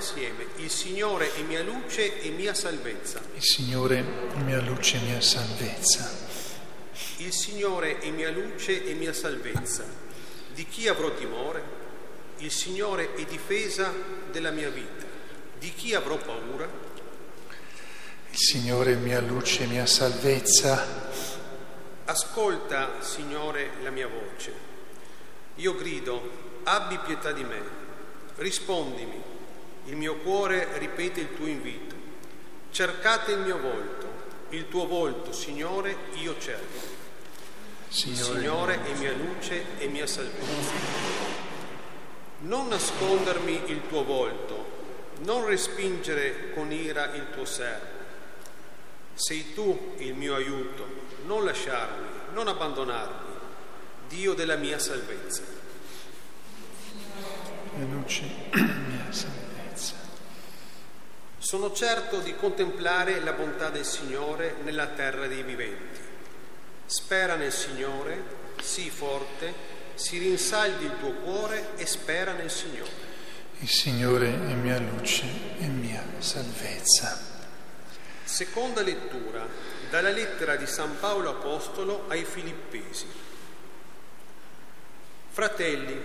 assieme. Il Signore è mia luce e mia salvezza. Il Signore è mia luce e mia salvezza. Il Signore è mia luce e mia salvezza. Di chi avrò timore? Il Signore è difesa della mia vita. Di chi avrò paura? Il Signore è mia luce e mia salvezza. Ascolta, Signore, la mia voce. Io grido, abbi pietà di me. Rispondimi. Il mio cuore ripete il tuo invito. Cercate il mio volto. Il tuo volto, Signore, io cerco. Signore, Signore è mia luce e mia salvezza. Non nascondermi il tuo volto, non respingere con ira il tuo servo. Sei tu il mio aiuto, non lasciarmi, non abbandonarmi, Dio della mia salvezza. mia luce mia salvezza. Sono certo di contemplare la bontà del Signore nella terra dei viventi. Spera nel Signore, sii forte, si rinsaldi il tuo cuore e spera nel Signore. Il Signore è mia luce e mia salvezza. Seconda lettura dalla lettera di San Paolo Apostolo ai Filippesi. Fratelli,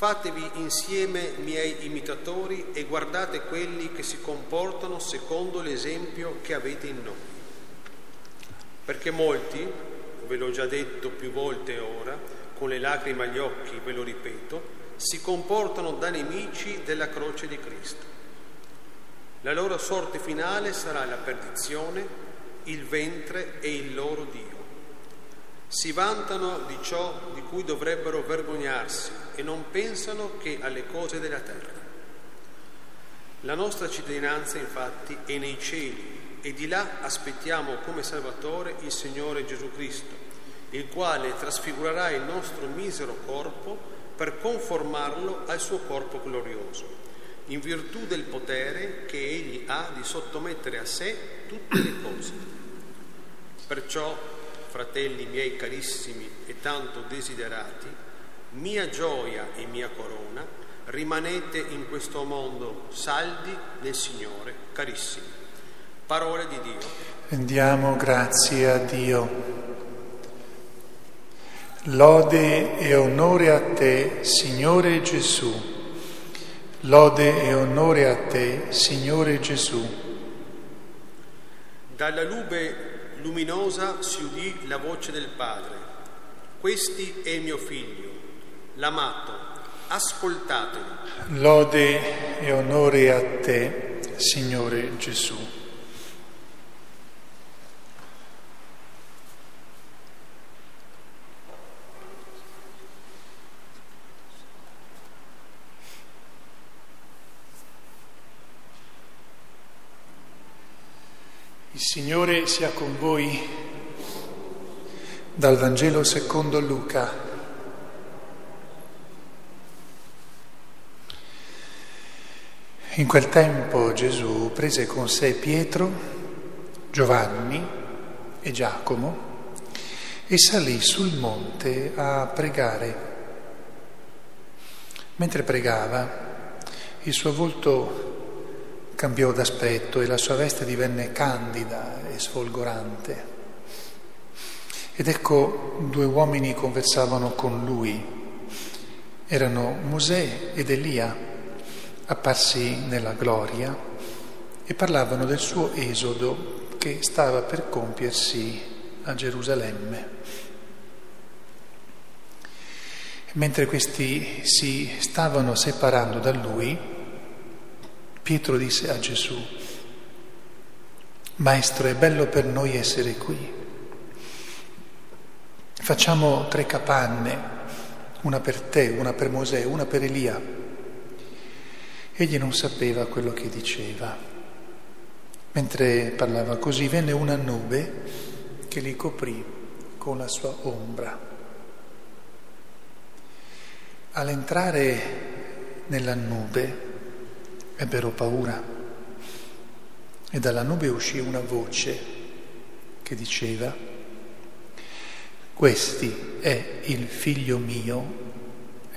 fatevi insieme miei imitatori e guardate quelli che si comportano secondo l'esempio che avete in noi. Perché molti, ve l'ho già detto più volte ora, con le lacrime agli occhi ve lo ripeto, si comportano da nemici della croce di Cristo. La loro sorte finale sarà la perdizione, il ventre e il loro Dio. Si vantano di ciò di cui dovrebbero vergognarsi e non pensano che alle cose della terra. La nostra cittadinanza infatti è nei cieli e di là aspettiamo come Salvatore il Signore Gesù Cristo, il quale trasfigurerà il nostro misero corpo per conformarlo al suo corpo glorioso in virtù del potere che egli ha di sottomettere a sé tutte le cose. Perciò, fratelli miei carissimi e tanto desiderati, mia gioia e mia corona, rimanete in questo mondo saldi nel Signore, carissimi. Parole di Dio. Rendiamo grazie a Dio. Lode e onore a te, Signore Gesù. Lode e onore a te, Signore Gesù. Dalla nube luminosa si udì la voce del Padre. Questi è mio figlio, l'amato, ascoltatelo. Lode e onore a te, Signore Gesù. Il Signore sia con voi dal Vangelo secondo Luca. In quel tempo Gesù prese con sé Pietro, Giovanni e Giacomo e salì sul monte a pregare. Mentre pregava, il suo volto cambiò d'aspetto e la sua veste divenne candida e sfolgorante. Ed ecco due uomini conversavano con lui. Erano Mosè ed Elia, apparsi nella gloria, e parlavano del suo esodo che stava per compiersi a Gerusalemme. Mentre questi si stavano separando da lui, Pietro disse a Gesù, Maestro, è bello per noi essere qui. Facciamo tre capanne, una per te, una per Mosè, una per Elia. Egli non sapeva quello che diceva. Mentre parlava così venne una nube che li coprì con la sua ombra. All'entrare nella nube ebbero paura e dalla nube uscì una voce che diceva, questi è il figlio mio,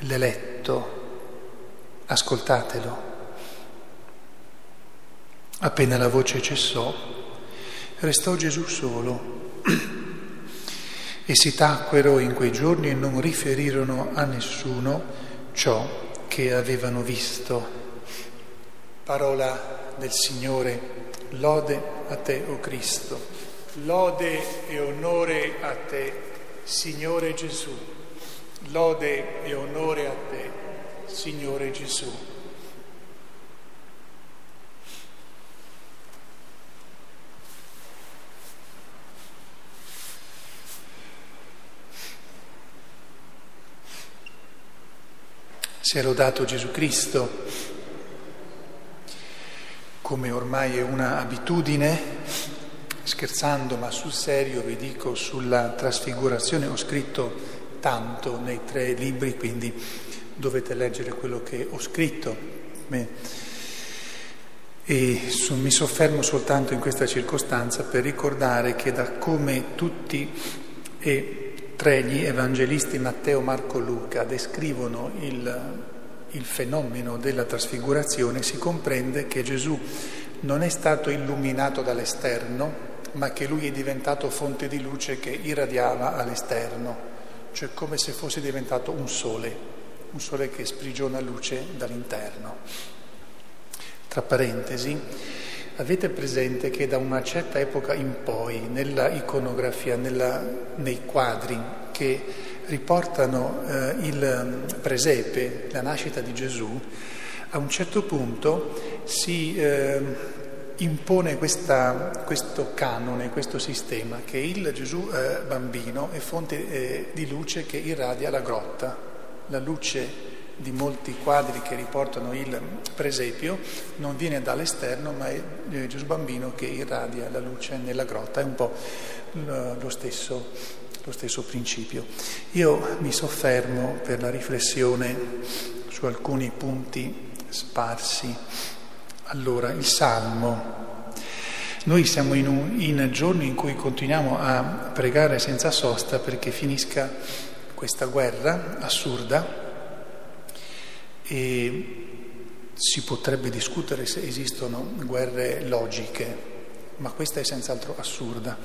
l'eletto, ascoltatelo. Appena la voce cessò, restò Gesù solo. E si tacquero in quei giorni e non riferirono a nessuno ciò che avevano visto. Parola del Signore, lode a te, o oh Cristo, lode e onore a te, Signore Gesù, lode e onore a te, Signore Gesù. Si è lodato Gesù Cristo, come ormai è una abitudine, scherzando ma sul serio vi dico sulla trasfigurazione, ho scritto tanto nei tre libri, quindi dovete leggere quello che ho scritto. E mi soffermo soltanto in questa circostanza per ricordare che da come tutti e tre gli evangelisti Matteo, Marco Luca descrivono il, il fenomeno della trasfigurazione, si comprende che Gesù non è stato illuminato dall'esterno, ma che lui è diventato fonte di luce che irradiava all'esterno, cioè come se fosse diventato un sole, un sole che sprigiona luce dall'interno. Tra parentesi, Avete presente che da una certa epoca in poi, nella iconografia, nella, nei quadri che riportano eh, il presepe, la nascita di Gesù, a un certo punto si eh, impone questa, questo canone, questo sistema, che il Gesù eh, bambino è fonte eh, di luce che irradia la grotta, la luce di molti quadri che riportano il presepio non viene dall'esterno ma è Gesù bambino che irradia la luce nella grotta, è un po' lo stesso, lo stesso principio. Io mi soffermo per la riflessione su alcuni punti sparsi. Allora, il Salmo. Noi siamo in, un, in giorni in cui continuiamo a pregare senza sosta perché finisca questa guerra assurda e si potrebbe discutere se esistono guerre logiche, ma questa è senz'altro assurda.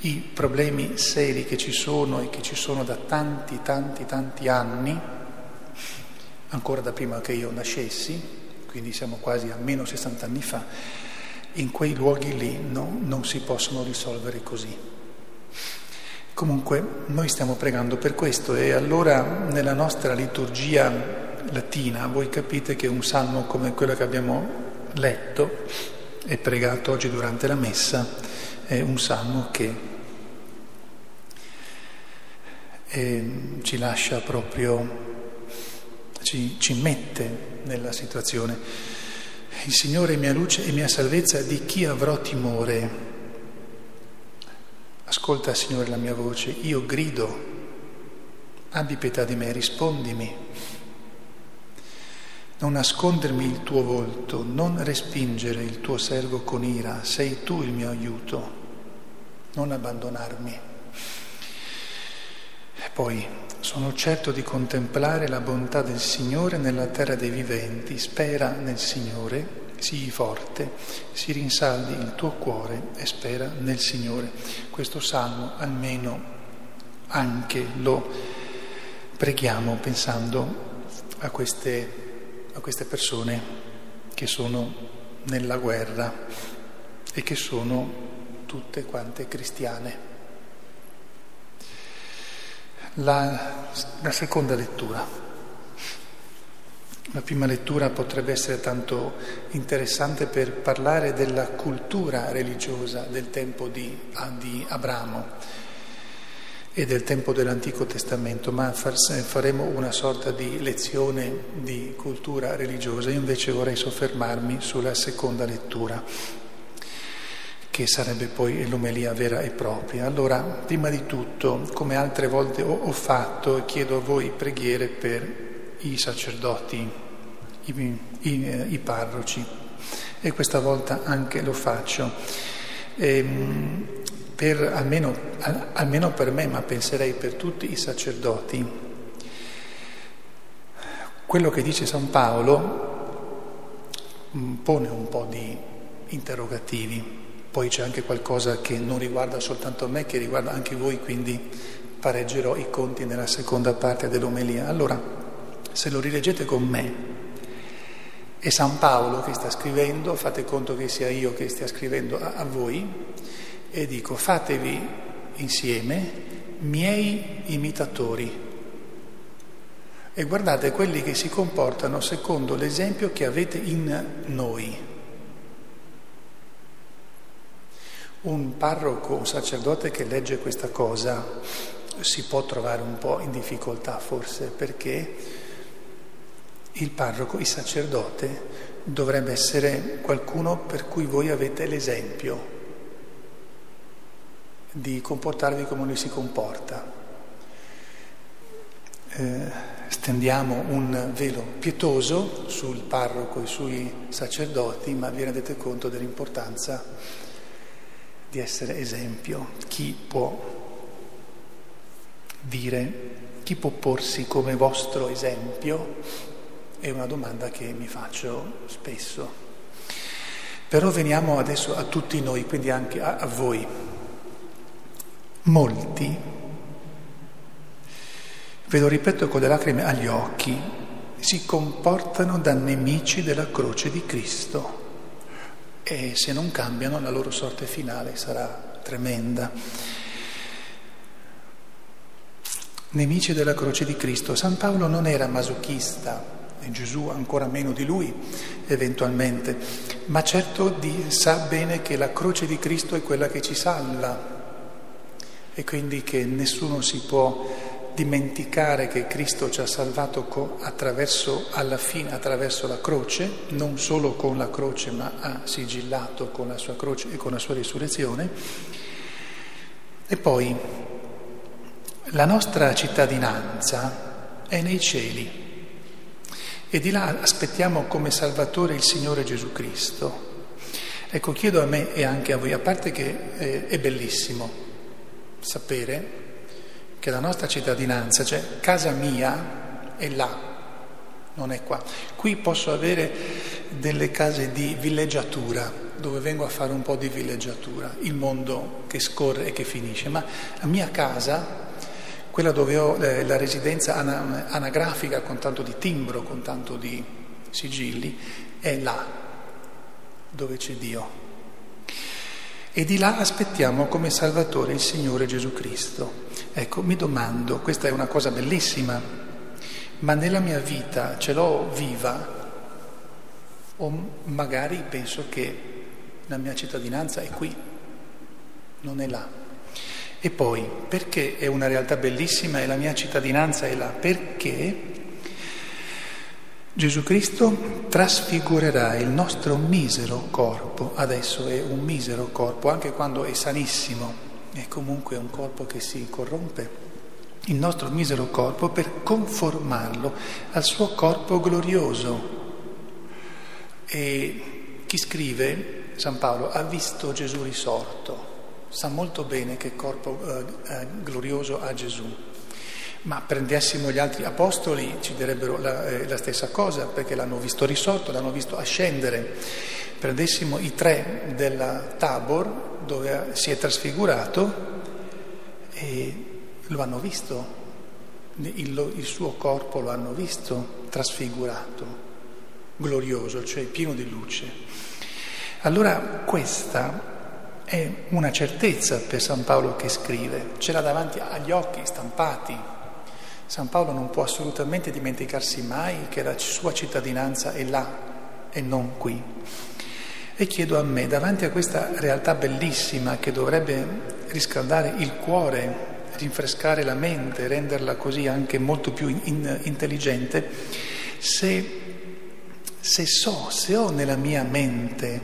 I problemi seri che ci sono e che ci sono da tanti, tanti, tanti anni, ancora da prima che io nascessi, quindi siamo quasi a meno 60 anni fa, in quei luoghi lì no, non si possono risolvere così. Comunque noi stiamo pregando per questo e allora nella nostra liturgia latina, voi capite che un salmo come quello che abbiamo letto e pregato oggi durante la messa è un salmo che eh, ci lascia proprio, ci, ci mette nella situazione. Il Signore è mia luce e mia salvezza, di chi avrò timore? Ascolta, Signore, la mia voce, io grido, abbi pietà di me, rispondimi non nascondermi il tuo volto, non respingere il tuo servo con ira, sei tu il mio aiuto, non abbandonarmi. E poi sono certo di contemplare la bontà del Signore nella terra dei viventi, spera nel Signore, sii forte, si rinsaldi il tuo cuore e spera nel Signore. Questo salmo almeno anche lo preghiamo pensando a queste a queste persone che sono nella guerra e che sono tutte quante cristiane. La, la seconda lettura. La prima lettura potrebbe essere tanto interessante per parlare della cultura religiosa del tempo di, di Abramo e del tempo dell'Antico Testamento, ma faremo una sorta di lezione di cultura religiosa. Io invece vorrei soffermarmi sulla seconda lettura, che sarebbe poi l'omelia vera e propria. Allora, prima di tutto, come altre volte ho fatto, chiedo a voi preghiere per i sacerdoti, i, i, i parroci, e questa volta anche lo faccio. Ehm, per, almeno, almeno per me, ma penserei per tutti i sacerdoti, quello che dice San Paolo mm, pone un po' di interrogativi. Poi c'è anche qualcosa che non riguarda soltanto me, che riguarda anche voi, quindi pareggerò i conti nella seconda parte dell'omelia. Allora, se lo rileggete con me, è San Paolo che sta scrivendo, fate conto che sia io che stia scrivendo a, a voi, e dico fatevi insieme miei imitatori e guardate quelli che si comportano secondo l'esempio che avete in noi. Un parroco, un sacerdote che legge questa cosa si può trovare un po' in difficoltà forse perché il parroco, il sacerdote, dovrebbe essere qualcuno per cui voi avete l'esempio di comportarvi come lui si comporta. Eh, stendiamo un velo pietoso sul parroco e sui sacerdoti, ma vi rendete conto dell'importanza di essere esempio. Chi può dire, chi può porsi come vostro esempio? È una domanda che mi faccio spesso. Però veniamo adesso a tutti noi, quindi anche a, a voi. Molti ve lo ripeto con le lacrime agli occhi, si comportano da nemici della croce di Cristo e se non cambiano la loro sorte finale sarà tremenda. Nemici della croce di Cristo. San Paolo non era masochista, e Gesù ancora meno di lui eventualmente, ma certo di, sa bene che la croce di Cristo è quella che ci salva e quindi che nessuno si può dimenticare che Cristo ci ha salvato attraverso, alla fine attraverso la croce, non solo con la croce, ma ha sigillato con la sua croce e con la sua risurrezione. E poi la nostra cittadinanza è nei cieli e di là aspettiamo come Salvatore il Signore Gesù Cristo. Ecco, chiedo a me e anche a voi, a parte che eh, è bellissimo sapere che la nostra cittadinanza, cioè casa mia è là, non è qua. Qui posso avere delle case di villeggiatura, dove vengo a fare un po' di villeggiatura, il mondo che scorre e che finisce, ma la mia casa, quella dove ho eh, la residenza anagrafica con tanto di timbro, con tanto di sigilli, è là, dove c'è Dio. E di là aspettiamo come Salvatore il Signore Gesù Cristo. Ecco, mi domando, questa è una cosa bellissima, ma nella mia vita ce l'ho viva o magari penso che la mia cittadinanza è qui, non è là. E poi, perché è una realtà bellissima e la mia cittadinanza è là? Perché Gesù Cristo trasfigurerà il nostro misero corpo, adesso è un misero corpo, anche quando è sanissimo, è comunque un corpo che si corrompe, il nostro misero corpo, per conformarlo al suo corpo glorioso. E chi scrive, San Paolo, ha visto Gesù risorto, sa molto bene che corpo eh, eh, glorioso ha Gesù. Ma prendessimo gli altri apostoli ci direbbero la, eh, la stessa cosa, perché l'hanno visto risorto, l'hanno visto ascendere. Prendessimo i tre della Tabor, dove si è trasfigurato e lo hanno visto, il, il suo corpo lo hanno visto trasfigurato, glorioso, cioè pieno di luce. Allora questa è una certezza per San Paolo che scrive, ce l'ha davanti agli occhi stampati. San Paolo non può assolutamente dimenticarsi mai che la sua cittadinanza è là e non qui. E chiedo a me, davanti a questa realtà bellissima che dovrebbe riscaldare il cuore, rinfrescare la mente, renderla così anche molto più in, intelligente, se, se, so, se ho nella mia mente,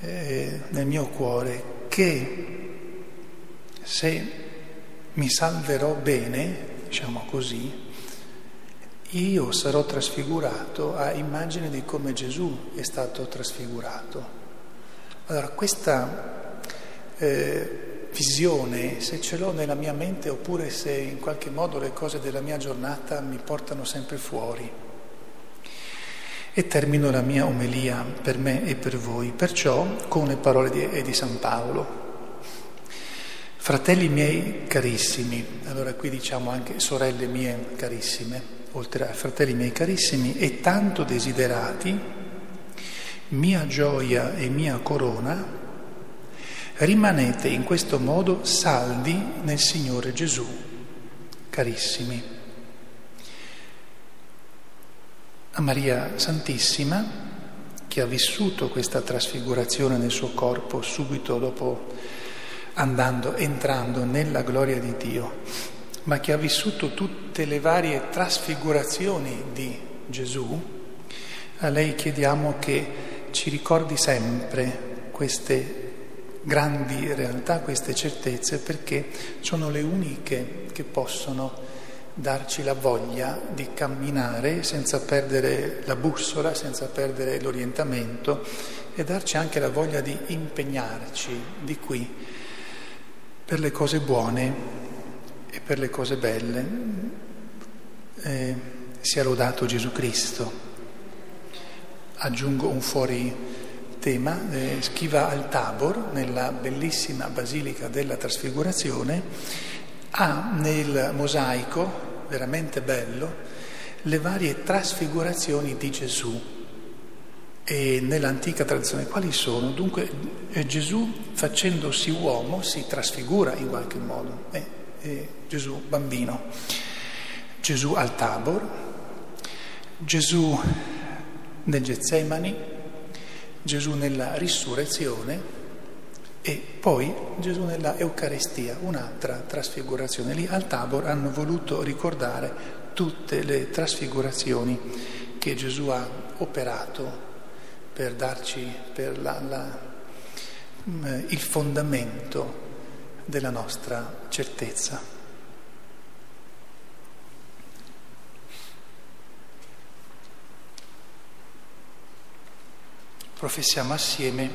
eh, nel mio cuore, che se mi salverò bene, diciamo così, io sarò trasfigurato a immagine di come Gesù è stato trasfigurato. Allora, questa eh, visione, se ce l'ho nella mia mente oppure se in qualche modo le cose della mia giornata mi portano sempre fuori. E termino la mia omelia per me e per voi, perciò con le parole di, di San Paolo. Fratelli miei carissimi, allora qui diciamo anche sorelle mie carissime, oltre a fratelli miei carissimi e tanto desiderati, mia gioia e mia corona, rimanete in questo modo saldi nel Signore Gesù, carissimi. A Maria Santissima, che ha vissuto questa trasfigurazione nel suo corpo subito dopo andando, entrando nella gloria di Dio, ma che ha vissuto tutte le varie trasfigurazioni di Gesù, a lei chiediamo che ci ricordi sempre queste grandi realtà, queste certezze, perché sono le uniche che possono darci la voglia di camminare senza perdere la bussola, senza perdere l'orientamento e darci anche la voglia di impegnarci di qui per le cose buone e per le cose belle. Eh, sia lodato Gesù Cristo. Aggiungo un fuori tema, eh, chi al Tabor, nella bellissima Basilica della Trasfigurazione, ha nel mosaico, veramente bello, le varie trasfigurazioni di Gesù e nell'antica tradizione quali sono? Dunque eh, Gesù facendosi uomo si trasfigura in qualche modo, eh, eh, Gesù bambino, Gesù al Tabor, Gesù nel Getsemani, Gesù nella risurrezione. E poi Gesù nella Eucaristia, un'altra trasfigurazione. Lì al Tabor hanno voluto ricordare tutte le trasfigurazioni che Gesù ha operato per darci per la, la, mm, il fondamento della nostra certezza. Professiamo assieme